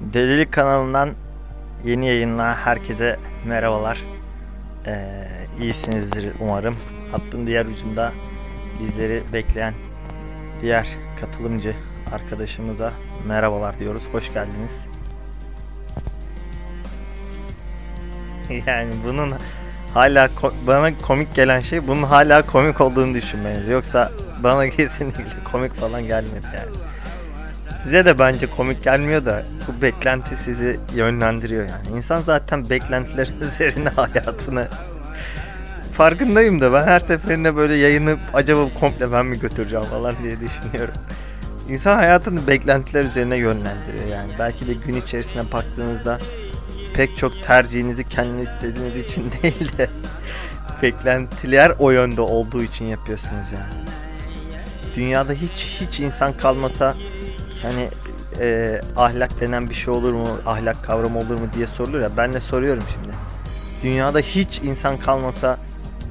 Delilik kanalından yeni yayınla herkese merhabalar. Ee, iyisinizdir umarım. Hattın diğer ucunda bizleri bekleyen diğer katılımcı arkadaşımıza merhabalar diyoruz. Hoş geldiniz. Yani bunun hala ko- bana komik gelen şey bunun hala komik olduğunu düşünmeniz. Yoksa bana kesinlikle komik falan gelmedi yani. Size de bence komik gelmiyor da bu beklenti sizi yönlendiriyor yani. İnsan zaten beklentiler üzerine hayatını farkındayım da ben her seferinde böyle yayını acaba komple ben mi götüreceğim falan diye düşünüyorum. İnsan hayatını beklentiler üzerine yönlendiriyor yani. Belki de gün içerisine baktığınızda pek çok tercihinizi kendiniz istediğiniz için değil de beklentiler o yönde olduğu için yapıyorsunuz yani. Dünyada hiç hiç insan kalmasa hani e, ahlak denen bir şey olur mu, ahlak kavramı olur mu diye sorulur ya. Ben de soruyorum şimdi. Dünyada hiç insan kalmasa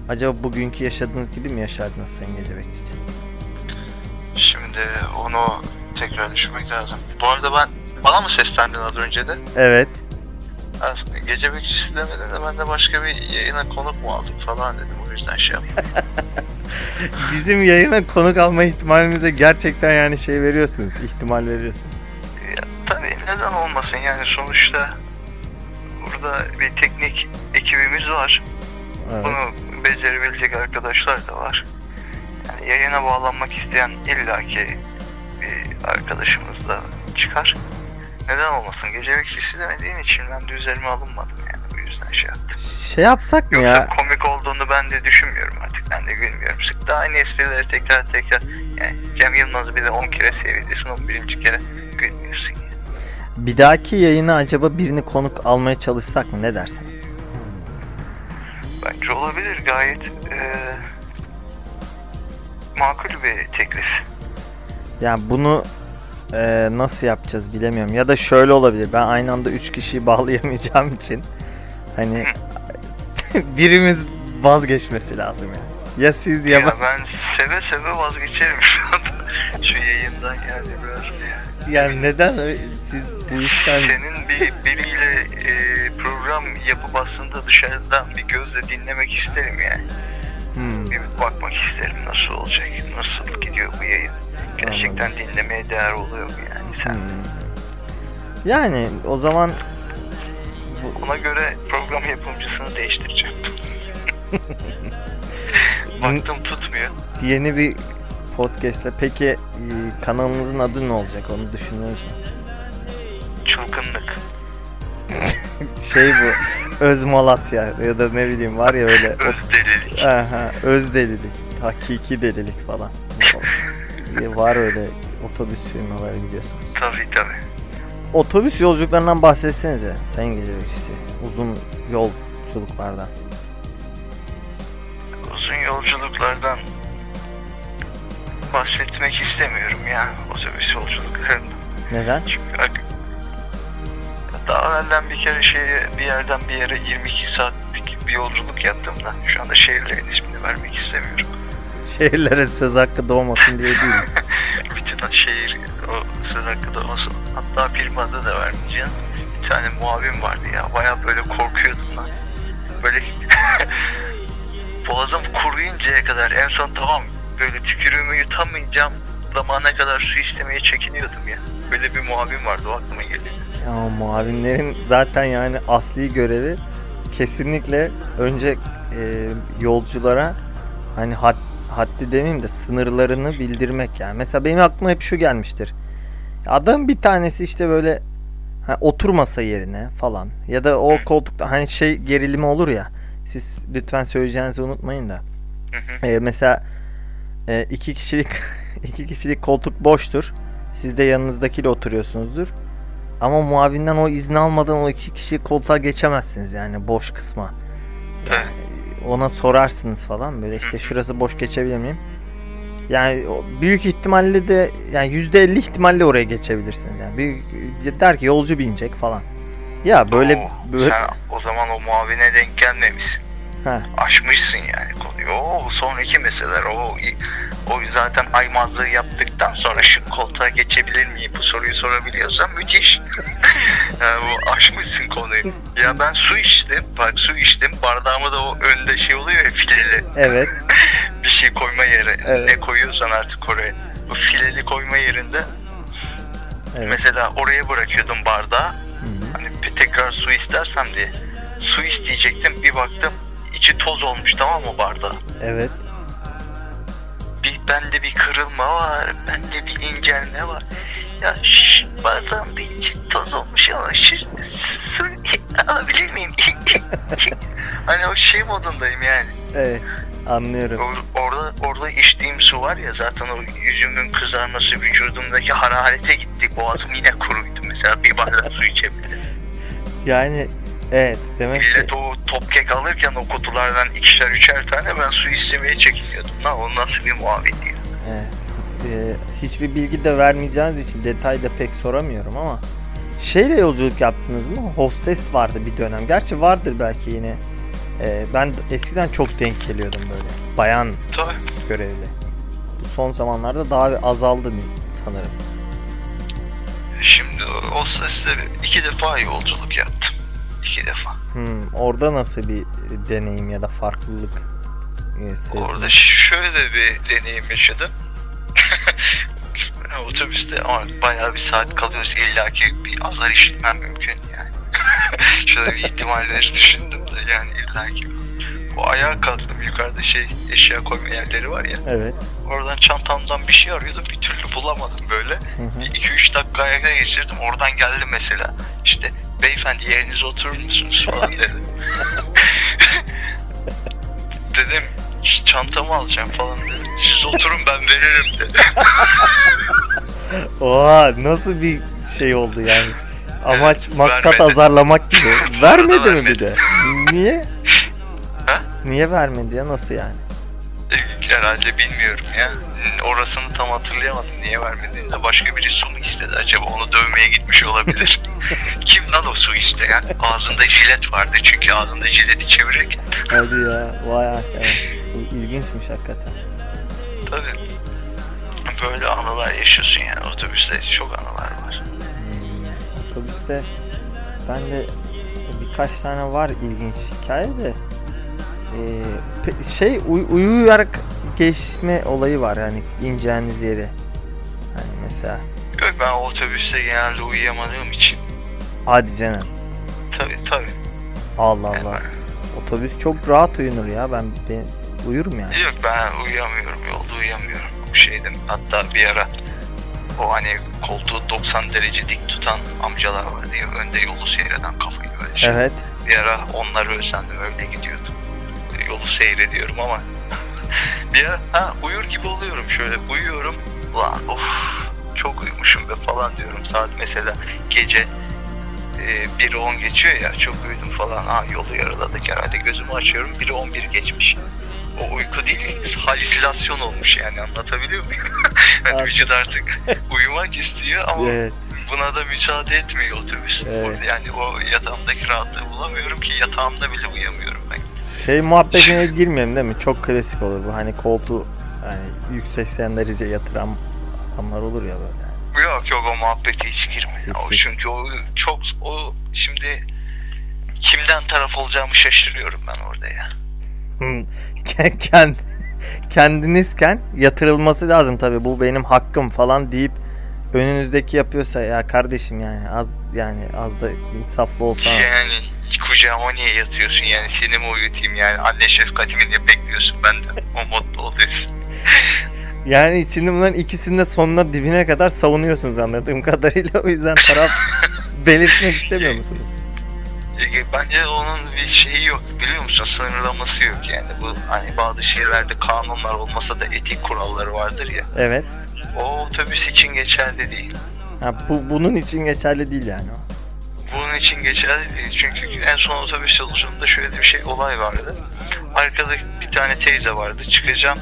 acaba bugünkü yaşadığınız gibi mi yaşardınız Sayın Gece Bekçisi? Şimdi onu tekrar düşünmek lazım. Bu arada ben bana mı seslendin az önce de? Evet. Aslında gece bekçisi demeden de ben de başka bir yayına konuk mu aldım falan dedim. O yüzden şey yaptım. Bizim yayına konuk alma ihtimalimize gerçekten yani şey veriyorsunuz, ihtimal veriyorsunuz. ya, tabii neden olmasın yani sonuçta burada bir teknik ekibimiz var. Evet. Bunu becerebilecek arkadaşlar da var. Yani yayına bağlanmak isteyen illaki bir arkadaşımız da çıkar. Neden olmasın? Gece bekçisi demediğin için ben de üzerime alınmadım yani. Bu yüzden şey yaptım. Şey yapsak mı Yoksa ya? komik olduğunu ben de düşünmüyorum artık. Ben de gülmüyorum. Sık da aynı esprileri tekrar tekrar. Yani Cem Yılmaz'ı bir de 10 kere seyrediyorsun. 11. kere gülmüyorsun. Yani. Bir dahaki yayına acaba birini konuk almaya çalışsak mı? Ne dersiniz? Bence olabilir gayet eee makul bir teklif. Yani bunu e, nasıl yapacağız bilemiyorum. Ya da şöyle olabilir. Ben aynı anda 3 kişiyi bağlayamayacağım için hani birimiz vazgeçmesi lazım yani. Ya siz ya, Ya, ben. ben seve seve vazgeçerim şu anda. şu yayından yani biraz. Yani neden siz bu işten Senin bir biriyle eee, program yapıp aslında dışarıdan bir gözle dinlemek isterim yani. Hmm, Bir bakmak isterim nasıl olacak, nasıl gidiyor bu yayın. Gerçekten dinlemeye değer oluyor mu yani sen? hmm. Yani o zaman Ona göre program yapımcısını değiştireceğim. Baktım tutmuyor. yeni bir podcast'le peki e, kanalınızın adı ne olacak onu düşündünüz mü? Çılgınlık. Şey bu Öz Malatya ya da ne bileyim var ya öyle Öz delilik. Aha, öz delilik, hakiki delilik falan. Var öyle otobüs firmaları biliyorsunuz. Tabii tabii. Otobüs yolculuklarından bahsetsenize Sayın Gece Bekçisi. Uzun yolculuklardan. Uzun yolculuklardan bahsetmek istemiyorum ya otobüs yolculuklarından. Neden? Çünkü daha evvelden bir kere şeye, bir yerden bir yere 22 saatlik bir yolculuk yaptım da şu anda şehirlerin ismini vermek istemiyorum. Şehirlere söz hakkı doğmasın diye değil. Bütün şehir o söz hakkı olsun. Hatta firmada da vermeyeceğim. Bir tane muavin vardı ya. Baya böyle korkuyordum lan. Böyle boğazım kuruyuncaya kadar en son tamam böyle tükürüğümü yutamayacağım zamana kadar su istemeye çekiniyordum ya. Böyle bir muavin vardı o aklıma geliyor. Ya muavinlerin zaten yani asli görevi kesinlikle önce e, yolculara hani had, haddi demeyeyim de sınırlarını bildirmek yani. Mesela benim aklıma hep şu gelmiştir. Adam bir tanesi işte böyle ha, oturmasa yerine falan ya da o koltukta hani şey gerilimi olur ya. Siz lütfen söyleyeceğinizi unutmayın da. Hı hı. E, mesela e, iki kişilik iki kişilik koltuk boştur. Siz de yanınızdakiyle oturuyorsunuzdur. Ama muavinden o izni almadan o iki kişi koltuğa geçemezsiniz yani boş kısma. Evet. Ona sorarsınız falan böyle işte şurası boş geçebilir miyim? Yani büyük ihtimalle de yani yüzde elli ihtimalle oraya geçebilirsiniz yani. Bir, der ki yolcu binecek falan. Ya böyle Oo, böyle Sen o zaman o muavine denk gelmemişsin. Ha, Aşmışsın yani konuyu. O sonraki meseleler. O, o zaten aymazlığı yaptıktan sonra şu koltuğa geçebilir miyim bu soruyu sorabiliyorsan müthiş. yani bu aşmışsın konuyu. Ya ben su içtim. Bak su içtim. Bardağımı da o önde şey oluyor ya fileli. evet. bir şey koyma yeri. Evet. Ne koyuyorsan artık oraya. Bu fileli koyma yerinde Evet. mesela oraya bırakıyordum bardağı. Hı hı. Hani bir tekrar su istersem diye. Su isteyecektim. Bir baktım içi toz olmuş tamam mı bardağı? Evet. Bir, bende bir kırılma var. Bende bir incelme var. Ya şş, bardağın da içi toz olmuş ama su alabilir miyim? hani o şey modundayım yani. Evet. Anlıyorum. Or- orada orada içtiğim su var ya zaten o yüzümün kızarması vücudumdaki hararete gitti. Boğazım yine kuruydu mesela bir bardak su içebilirim. Yani evet demek ki Millet o top kek alırken o kutulardan ikişer üçer tane ben su istemeye çekiniyordum. Lan o nasıl bir muhabbet ya. evet. Ee, hiçbir bilgi de vermeyeceğiniz için detay da pek soramıyorum ama şeyle yolculuk yaptınız mı? Hostes vardı bir dönem. Gerçi vardır belki yine. Ee, ben eskiden çok denk geliyordum böyle. Bayan Tabii. görevli. Bu son zamanlarda daha azaldı sanırım. Şimdi sesle iki defa yolculuk yaptım. İki defa. Hmm, orada nasıl bir deneyim ya da farklılık e, sezdin? Orada şöyle bir deneyim yaşadım. Otobüste ama bayağı bir saat kalıyoruz illa ki bir azar işitmem mümkün yani. Şöyle bir ihtimalleri düşündüm de yani illa ki. O ayağa kalktım yukarıda şey eşya koyma yerleri var ya. Evet. Oradan çantamdan bir şey arıyordum bir türlü bulamadım böyle. Hı hı. Bir 2-3 dakika ayakta geçirdim oradan geldi mesela. İşte beyefendi yerinize oturur musunuz falan dedi. dedim "İşte çantamı alacağım falan dedi. Siz oturun ben veririm dedi. Oha nasıl bir şey oldu yani? Amaç maksat vermedi. azarlamak gibi. Vermedi mi bir de? Niye? Ha? Niye vermedi ya nasıl yani? E, Herhalde bilmiyorum ya. Orasını tam hatırlayamadım. Niye vermedi? de Başka biri su mu istedi acaba? Onu dövmeye gitmiş olabilir. Kim lan o su isteyen? Ağzında jilet vardı çünkü ağzında jileti çevirirken. Hadi ya vay arkadaş. İlginçmiş hakikaten. Tabii. Böyle anılar yaşıyorsun yani otobüste çok anılar var. Hmm, otobüste ben de birkaç tane var ilginç hikaye de Ee, şey uy- uyuyarak geçme olayı var yani ineceğiniz yeri. Hani mesela Yok ben otobüste genelde uyuyamadığım için. hadi canım. Tabii tabii. Allah Yani Allah. Otobüs çok rahat uyunur ya ben, ben uyurum yani. Yok ben uyuyamıyorum yolda uyuyamıyorum. Şeydim hatta bir ara o hani koltuğu 90 derece dik tutan amcalar var diye önde yolu seyreden kafayı böyle şey. Evet. Bir ara onları özlendim öyle gidiyordum. Yolu seyrediyorum ama bir ara ha, uyur gibi oluyorum şöyle uyuyorum. Ulan of çok uyumuşum be falan diyorum. Saat mesela gece e, 1'i 10 geçiyor ya çok uyudum falan. Ha yolu yarıladık herhalde gözümü açıyorum 1'i 11 geçmiş. O uyku değil halüsinasyon olmuş yani anlatabiliyor muyum? yani Abi. vücut artık uyumak istiyor ama Evet. buna da müsaade etmiyor otobüs. Evet. Yani o yatağımdaki rahatlığı bulamıyorum ki yatağımda bile uyuyamıyorum ben. Şey muhabbetine girmeyelim değil mi? Çok klasik olur bu. Hani koltuğu hani yüksek senlerice yatıran adamlar olur ya böyle. Yok yok o muhabbete hiç girme. O çünkü o çok o şimdi kimden taraf olacağımı şaşırıyorum ben orada ya. Hmm, ke- kend, kendinizken yatırılması lazım tabii bu benim hakkım falan deyip önünüzdeki yapıyorsa ya kardeşim yani az yani az da insaflı olsa Yani kucağıma niye yatıyorsun yani seni mi uyutayım yani anne şefkatimi niye bekliyorsun benden o modda oluyorsun. yani şimdi bunların ikisini de sonuna dibine kadar savunuyorsunuz anladığım kadarıyla o yüzden taraf belirtmek istemiyor musunuz? Bence onun bir şeyi yok biliyor musun sınırlaması yok yani bu hani bazı şeylerde kanunlar olmasa da etik kuralları vardır ya Evet. o otobüs için geçerli değil. Ha, bu bunun için geçerli değil yani o. Bunun için geçerli değil. Çünkü en son otobüs yolculuğunda şöyle bir şey olay vardı. Arkada bir tane teyze vardı. Çıkacağım.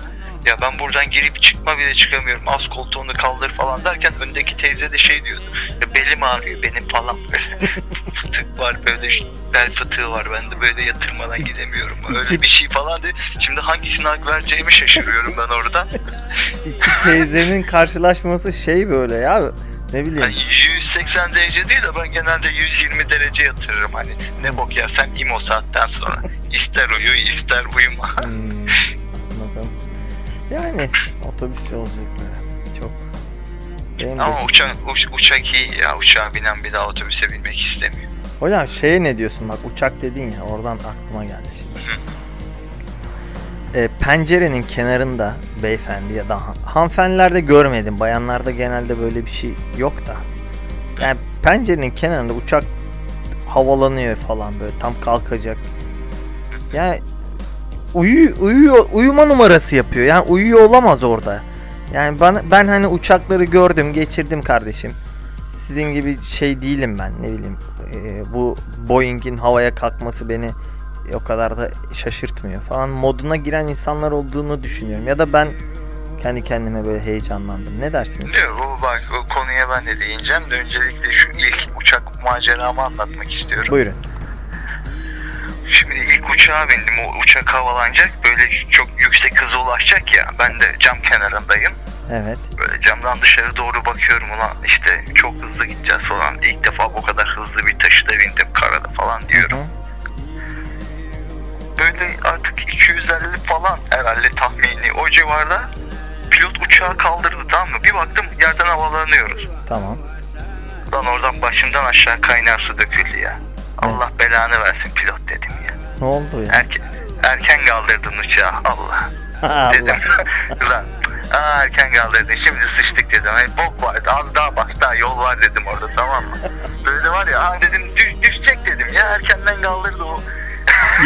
Ya ben buradan girip çıkma bile çıkamıyorum. Az koltuğunu kaldır falan derken öndeki teyze de şey diyordu. Ya belim ağrıyor benim falan böyle. Fıtık var böyle bel fıtığı var. Ben de böyle yatırmadan gidemiyorum. Öyle bir şey falan diye. Şimdi hangisini hak vereceğimi şaşırıyorum ben orada. Teyzenin karşılaşması şey böyle ya. Ne bileyim. Yani 180 derece değil de ben genelde 120 derece yatırırım hani. Ne bok yersen im o saatten sonra. İster uyu ister uyuma. Hmm, anladım. Yani otobüs yolculukları çok. Benim de- Ama uçak, uç- uçak iyi ya. Uçağa binen bir daha otobüse binmek istemiyor. Hocam şeye ne diyorsun bak uçak dedin ya oradan aklıma geldi şimdi. E, pencerenin kenarında beyefendi ya da han- hanımefendilerde görmedim. Bayanlarda genelde böyle bir şey yok da. Yani pencerenin kenarında uçak havalanıyor falan böyle tam kalkacak. Yani uyu, uyuyor, uyuma numarası yapıyor. Yani uyuyor olamaz orada. Yani ben, ben hani uçakları gördüm, geçirdim kardeşim. Sizin gibi şey değilim ben ne bileyim. e, bu Boeing'in havaya kalkması beni o kadar da şaşırtmıyor falan moduna giren insanlar olduğunu düşünüyorum. Ya da ben kendi kendime böyle heyecanlandım. Ne dersiniz? Bu bak o konuya ben de değineceğim de öncelikle şu ilk uçak maceramı anlatmak istiyorum. Buyurun. Şimdi ilk uçağa bindim. O uçak havalanacak. Böyle çok yüksek hıza ulaşacak ya. Ben de cam kenarındayım. Evet. Böyle camdan dışarı doğru bakıyorum ulan işte çok hızlı gideceğiz falan. İlk defa bu kadar hızlı bir taşıda bindim karada falan diyorum. Hı. Böyle artık 250 falan herhalde tahmini o civarda pilot uçağı kaldırdı tamam mı? Bir baktım yerden havalanıyoruz. Tamam. Lan oradan başımdan aşağı kaynar su döküldü ya. Allah belanı versin pilot dedim ya. Ne oldu ya? Erken, erken kaldırdın uçağı Allah. dedim. Ulan aa, erken kaldırdın şimdi sıçtık dedim. Hani bok vardı az daha bas daha yol var dedim orada tamam mı? Böyle var ya aa dedim düş, düşecek dedim ya erkenden kaldırdı o.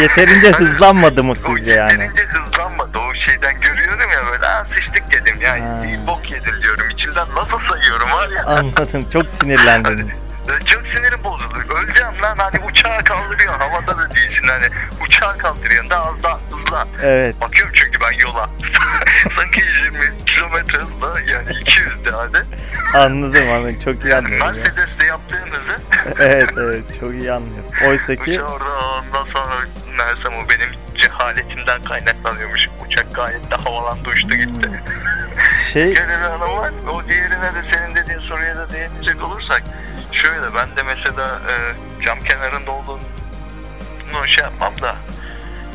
Yeterince hızlanmadı mı sizce yani? yeterince hızlanmadı o şeyden görüyorum ya böyle aa sıçtık dedim ya. Ha. İyi bok yedim diyorum içimden nasıl sayıyorum var ya. Anladım. Çok sinirlendiniz. Ben Çok sinirim bozuldu. Öleceğim lan hani uçağı kaldırıyorsun havada da değilsin hani uçağı kaldırıyorsun daha az daha hızlan. Evet. Bakıyorum çünkü ben yola. Sanki 20 kilometre hızla yani 200 de hadi. Anladım anladım. Çok iyi Yani anlıyorum. ya. Mercedes'te yaptığınızı Evet evet. Çok iyi anlıyorum. Oysa ki uçağı orada ondan sonra meğersem o benim cehaletimden kaynaklanıyormuş. Uçak gayet de havalandı uçtu gitti. şey Şöyle bir var. O diğerine de senin dediğin soruya da değinecek olursak. Şöyle ben de mesela e, cam kenarında olduğunu şey yapmam da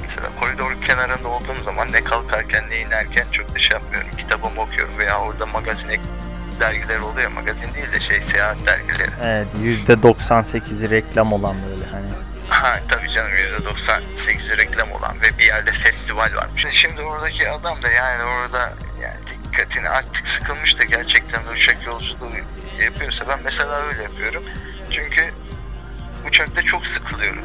mesela koridor kenarında olduğum zaman ne kalkarken ne inerken çok da şey yapmıyorum. Kitabımı okuyorum veya orada magazin dergiler oluyor. Magazin değil de şey seyahat dergileri. evet %98'i reklam olan böyle hani. Ha tabii canım %98 reklam olan ve bir yerde festival varmış. Şimdi oradaki adam da yani orada yani dikkatini artık sıkılmış da gerçekten uçak yolculuğu yapıyorsa ben mesela öyle yapıyorum. Çünkü uçakta çok sıkılıyorum.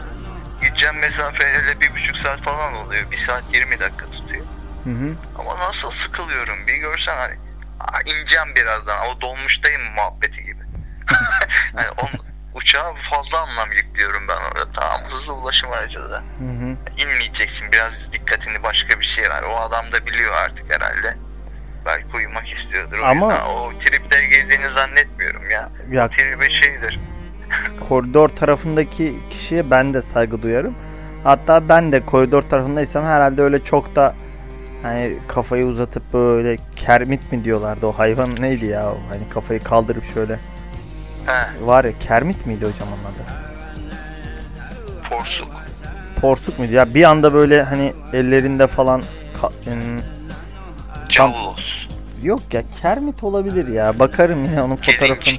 Gideceğim mesafe hele bir buçuk saat falan oluyor. Bir saat 20 dakika tutuyor. Hı hı. Ama nasıl sıkılıyorum bir görsen hani "Aa, ineceğim birazdan o dolmuştayım muhabbeti gibi. hani on, uçağa fazla anlam yüklüyorum ben orada. Tamam hızlı ulaşım aracı da. Hı hı. İnmeyeceksin biraz dikkatini başka bir şey var. O adam da biliyor artık herhalde. Belki uyumak istiyordur. O Ama- yüzden o tripler girdiğini ya. Ya Tribe şeydir. koridor tarafındaki kişiye ben de saygı duyarım. Hatta ben de koridor tarafındaysam herhalde öyle çok da hani kafayı uzatıp böyle kermit mi diyorlardı o hayvan neydi ya o hani kafayı kaldırıp şöyle He, var ya kermit miydi hocam onun adı? porsuk. Porsuk muydu ya bir anda böyle hani ellerinde falan ka- Cavlos. Yok ya kermit olabilir ya bakarım yine onun fotoğrafını.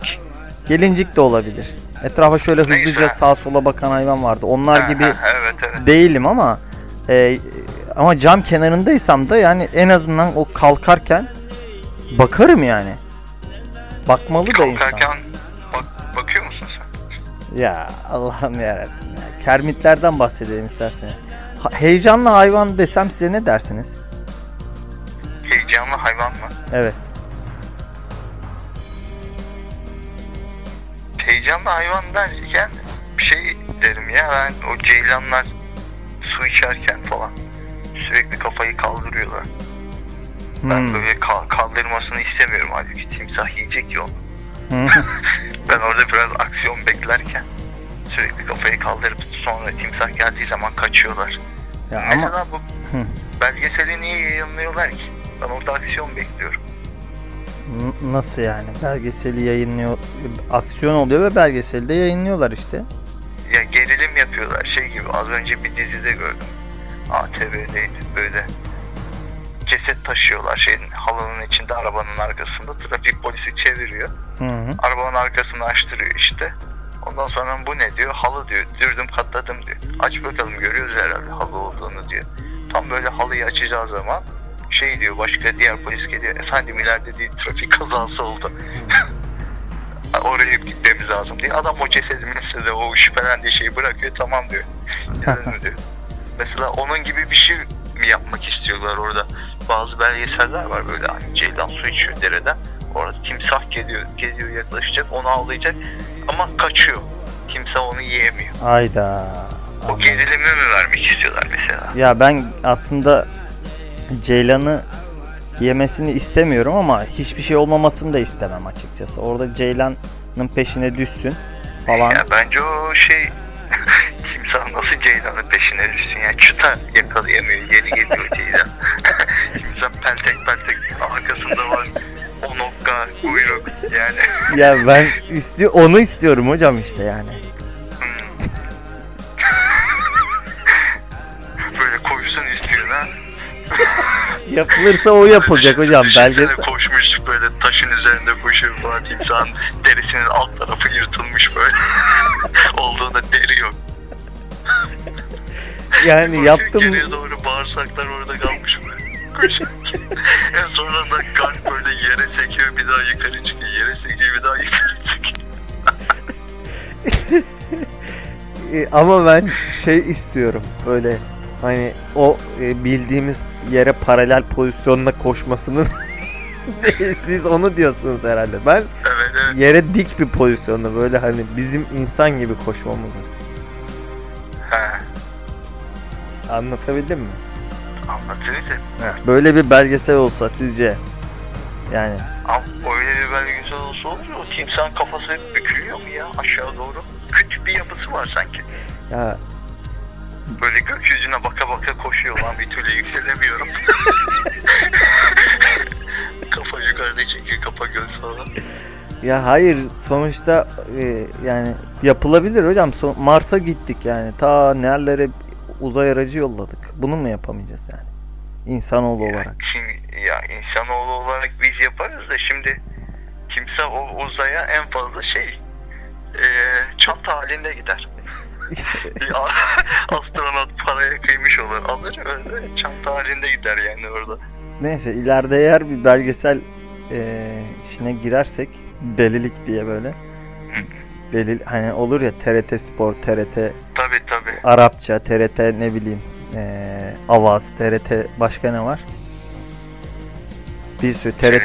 Gelincik. De olabilir. Etrafa şöyle hızlıca Neyse. sağa sola bakan hayvan vardı. Onlar Ha, gibi ha, evet evet. değilim ama e, ama cam kenarındaysam da yani en azından o kalkarken bakarım yani. Bakmalı da insan. Kalkarken bak, bakıyor musun sen? Ya Allah'ım yarabbim ya. Kermitlerden bahsedelim isterseniz. Ha- heyecanlı hayvan desem size ne dersiniz? Heyecanlı hayvan mı? Evet. Heyecanlı hayvan derken bir şey derim ya ben o ceylanlar su içerken falan sürekli kafayı kaldırıyorlar. Ben Hmm. böyle kal- kaldırmasını istemiyorum halbuki timsah yiyecek ya onu. Hı. Ben orada biraz aksiyon beklerken sürekli kafayı kaldırıp sonra timsah geldiği zaman kaçıyorlar. ya ama Mesela bu Hı. belgeseli niye yayınlıyorlar ki? Ben orada aksiyon bekliyorum. Nasıl yani? Belgeseli yayınlıyor, aksiyon oluyor ve belgeseli de yayınlıyorlar işte. Ya gerilim yapıyorlar şey gibi az önce bir dizide gördüm. ATV'deydi böyle. Ceset taşıyorlar şeyin halının içinde arabanın arkasında. Trafik polisi çeviriyor. Hı hı. Arabanın arkasını açtırıyor işte. Ondan sonra bu ne diyor? Halı diyor. Dürdüm katladım diyor. Aç bakalım görüyoruz herhalde halı olduğunu diyor. Tam böyle halıyı açacağı zaman şey diyor başka diğer polis geliyor. Efendim ileride bir trafik kazası oldu. Oraya gitmemiz lazım diye. Adam o cesedi mesela o şüphelendiği şeyi bırakıyor tamam diyor. Gidelim diyor. Mesela onun gibi bir şey mi yapmak istiyorlar orada? Bazı belgeseller var böyle hani Ceylan su içiyor dereden. Orada timsah geliyor, geliyor yaklaşacak onu avlayacak ama kaçıyor. Timsah onu yiyemiyor. Ayda. O gerilimi mi vermek istiyorlar mesela? Ya ben aslında Ceylan'ı yemesini istemiyorum ama hiçbir şey olmamasını da istemem açıkçası. Orada Ceylan'ın peşine düşsün falan. Ya bence o şey timsah nasıl Ceylan'ın peşine düşsün ya çıta yakalayamıyor yeni geliyor Ceylan. timsah peltek peltek arkasında var o nokka kuyruk yani Ya ben istiyor onu istiyorum hocam işte yani. Yapılırsa o yapılacak hocam belgesel. koşmuş böyle taşın üzerinde koşuyor falan timsahın derisinin alt tarafı yırtılmış böyle. Olduğunda deri yok. Yani Koşuyor, yaptım Geriye doğru bağırsaklar orada kalmış böyle. Koşarken. en sonunda kalp böyle yere sekiyor bir daha yukarı çıkıyor. Yere sekiyor bir daha yukarı çıkıyor. E, ama ben şey istiyorum böyle hani o e, bildiğimiz yere paralel pozisyonla koşmasının siz onu diyorsunuz herhalde. Ben Evet evet. yere dik bir pozisyonda böyle hani bizim insan gibi koşmamızı. He. Anlatabildim mi? Anlatıyordu. Böyle bir belgesel olsa sizce yani Ama öyle bir belgesel olsa olur o timsahın kafası hep bükülüyor mu ya aşağı doğru? Küçük bir yapısı var sanki. ya Böyle gökyüzüne baka baka koşuyor lan bir türlü yükselemiyorum. kafa yukarıda çekiyor kafa göz falan. ya hayır sonuçta e, yani yapılabilir hocam. Son- Mars'a gittik yani. Ta nerelere uzay aracı yolladık. Bunu mu yapamayacağız yani? İnsanoğlu olarak. Şimdi, ya insanoğlu olarak biz yaparız da şimdi timsah o uzaya en fazla şey e, çanta halinde gider. Bir Astronot paraya kıymış olur. Alır öyle çanta halinde gider yani orada. Neyse ileride eğer bir belgesel e, işine girersek delilik diye böyle delil hani olur ya TRT Spor, TRT Tabi tabi. Arapça, TRT ne bileyim e, Avaz, TRT başka ne var? Bir sürü TRT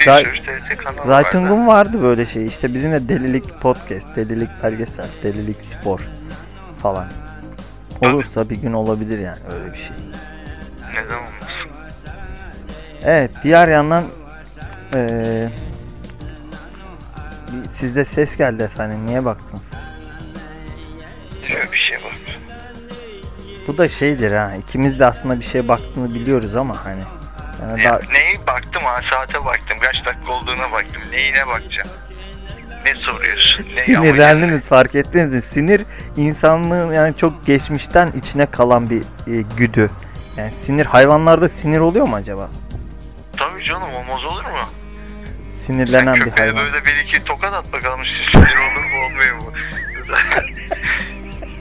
Bir Zay- sürü TRT kanalı var. Zaytung'un vardı böyle şey işte bizim de delilik podcast, delilik belgesel, delilik spor falan. Olursa bir gün olabilir yani öyle bir şey. Neden olmasın? Evet diğer yandan bir- sizde ses geldi efendim niye baktınız? Şöyle bir şey bak. Bu da şeydir ha ikimiz de aslında bir şeye baktığını biliyoruz ama hani yani Ya, daha neyi baktım ha saate baktım kaç dakika olduğuna baktım neyine bakacağım ne soruyorsun ne sinirlendiniz fark ettiniz mi? Sinir insanlığın yani çok geçmişten içine kalan bir e, güdü. Yani sinir hayvanlarda sinir oluyor mu acaba? Tabii canım olmaz olur mu? Sinirlenen Sen bir hayvan. böyle bir iki tokat at bakalım sinir olur mu olmuyor mu?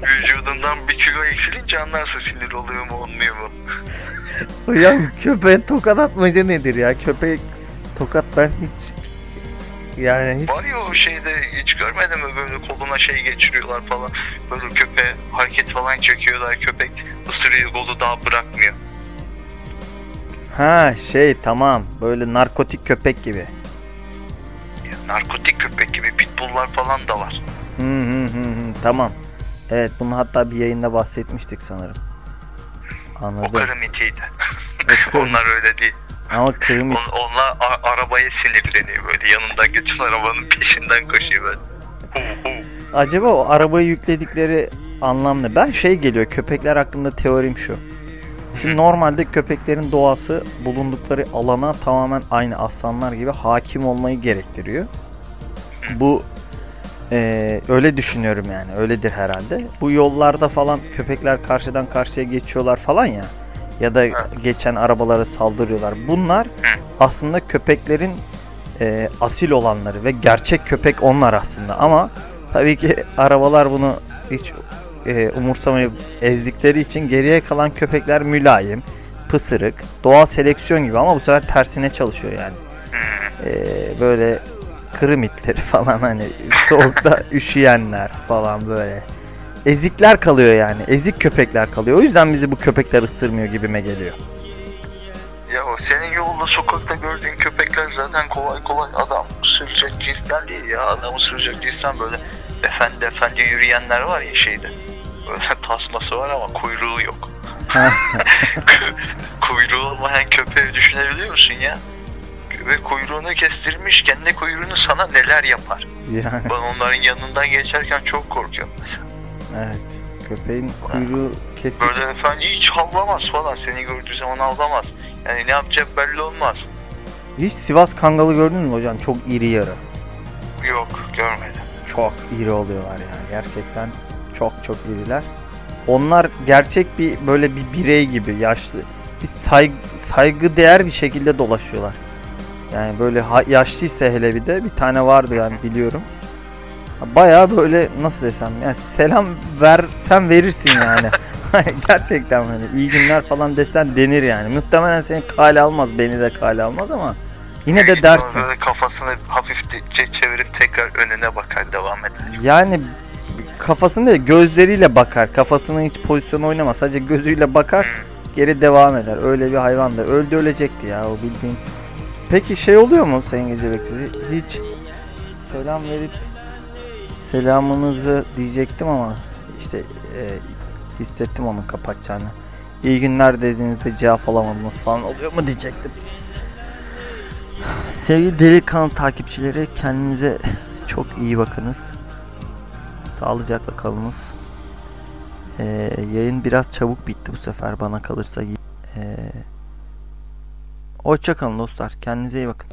Vücudundan bir kilo eksilince anlarsın sinir oluyor mu olmuyor mu? Hocam köpeğe tokat atmaca nedir ya? Köpek tokat ben hiç yani hiç Var ya o şeyde hiç görmedin mi böyle koluna şey geçiriyorlar falan. Böyle köpeğe hareket falan çekiyorlar köpek ısırıyor kolu daha bırakmıyor. ha şey tamam böyle narkotik köpek gibi. Ya, narkotik köpek gibi pitbulllar falan da var. Hı hı hı hı tamam. Evet bunu hatta bir yayında bahsetmiştik sanırım. Anladım. O karı- Onlar öyle değil. Ama kırmit On, onlar a- arabaya sinirleniyor böyle. Yanından geçen arabanın peşinden koşuyor böyle. Hu hu. Acaba o arabayı yükledikleri anlam ne? Ben şey geliyor köpekler hakkında teorim şu. Şimdi normalde köpeklerin doğası bulundukları alana tamamen aynı aslanlar gibi hakim olmayı gerektiriyor. Bu eee, öyle düşünüyorum yani öyledir herhalde. Bu yollarda falan köpekler karşıdan karşıya geçiyorlar falan ya ya da geçen arabalara saldırıyorlar. Bunlar aslında köpeklerin eee, asil olanları ve gerçek köpek onlar aslında ama tabii ki arabalar bunu hiç e, umursamayıp ezdikleri için geriye kalan köpekler mülayim, pısırık, doğal seleksiyon gibi ama bu sefer tersine çalışıyor yani. E, böyle kırım itleri falan hani soğukta üşüyenler falan böyle. Ezikler kalıyor yani. Ezik köpekler kalıyor. O yüzden bizi bu köpekler ısırmıyor gibime geliyor. Ya o senin yolda sokakta gördüğün köpekler zaten kolay kolay adam ısıracak cinsten değil ya. Adam ısıracak cinsten böyle efendi efendi yürüyenler var ya şeyde. Böyle tasması var ama kuyruğu yok. kuyruğu olmayan köpeği düşünebiliyor musun ya? Köpek kuyruğunu kestirmiş, kendi kuyruğunu sana neler yapar. yani Ben onların yanından geçerken çok korkuyorum mesela. Evet. Köpeğin kuyruğu kesik. Böyle efendi hiç havlamaz falan. Seni gördüğü zaman havlamaz. Yani ne yapacak belli olmaz. Hiç Sivas Kangalı gördün mü hocam? Çok iri yarı. Yok görmedim. çok iri oluyorlar yani gerçekten çok çok iriler. Onlar gerçek bir böyle bir birey gibi yaşlı bir saygı, saygı değer bir şekilde dolaşıyorlar. Yani böyle yaşlıysa hele bir de bir tane vardı yani biliyorum. Baya böyle nasıl desem yani selam versen verirsin yani. Gerçekten hani iyi günler falan desen denir yani. Muhtemelen seni kale almaz, beni de kale almaz ama yine de dersin. Böyle kafasını hafifçe çevirip tekrar önüne bakar devam eder. Yani kafasını değil gözleriyle bakar. Kafasını hiç pozisyon oynamaz. Sadece gözüyle bakar Hmm. geri devam eder. Öyle bir hayvan da. Öldü ölecekti ya o bildiğin. Peki şey oluyor mu Sayın Gece Bekçisi? Hiç selam verip selamınızı diyecektim ama işte e, hissettim onun kapatacağını. İyi günler dediğinizde cevap alamadınız falan oluyor mu diyecektim. Sevgili delikanlı takipçileri kendinize çok iyi bakınız. Sağlıcakla kalınız. Ee, yayın biraz çabuk bitti bu sefer bana kalırsa. Ee, hoşça kalın dostlar. Kendinize iyi bakın.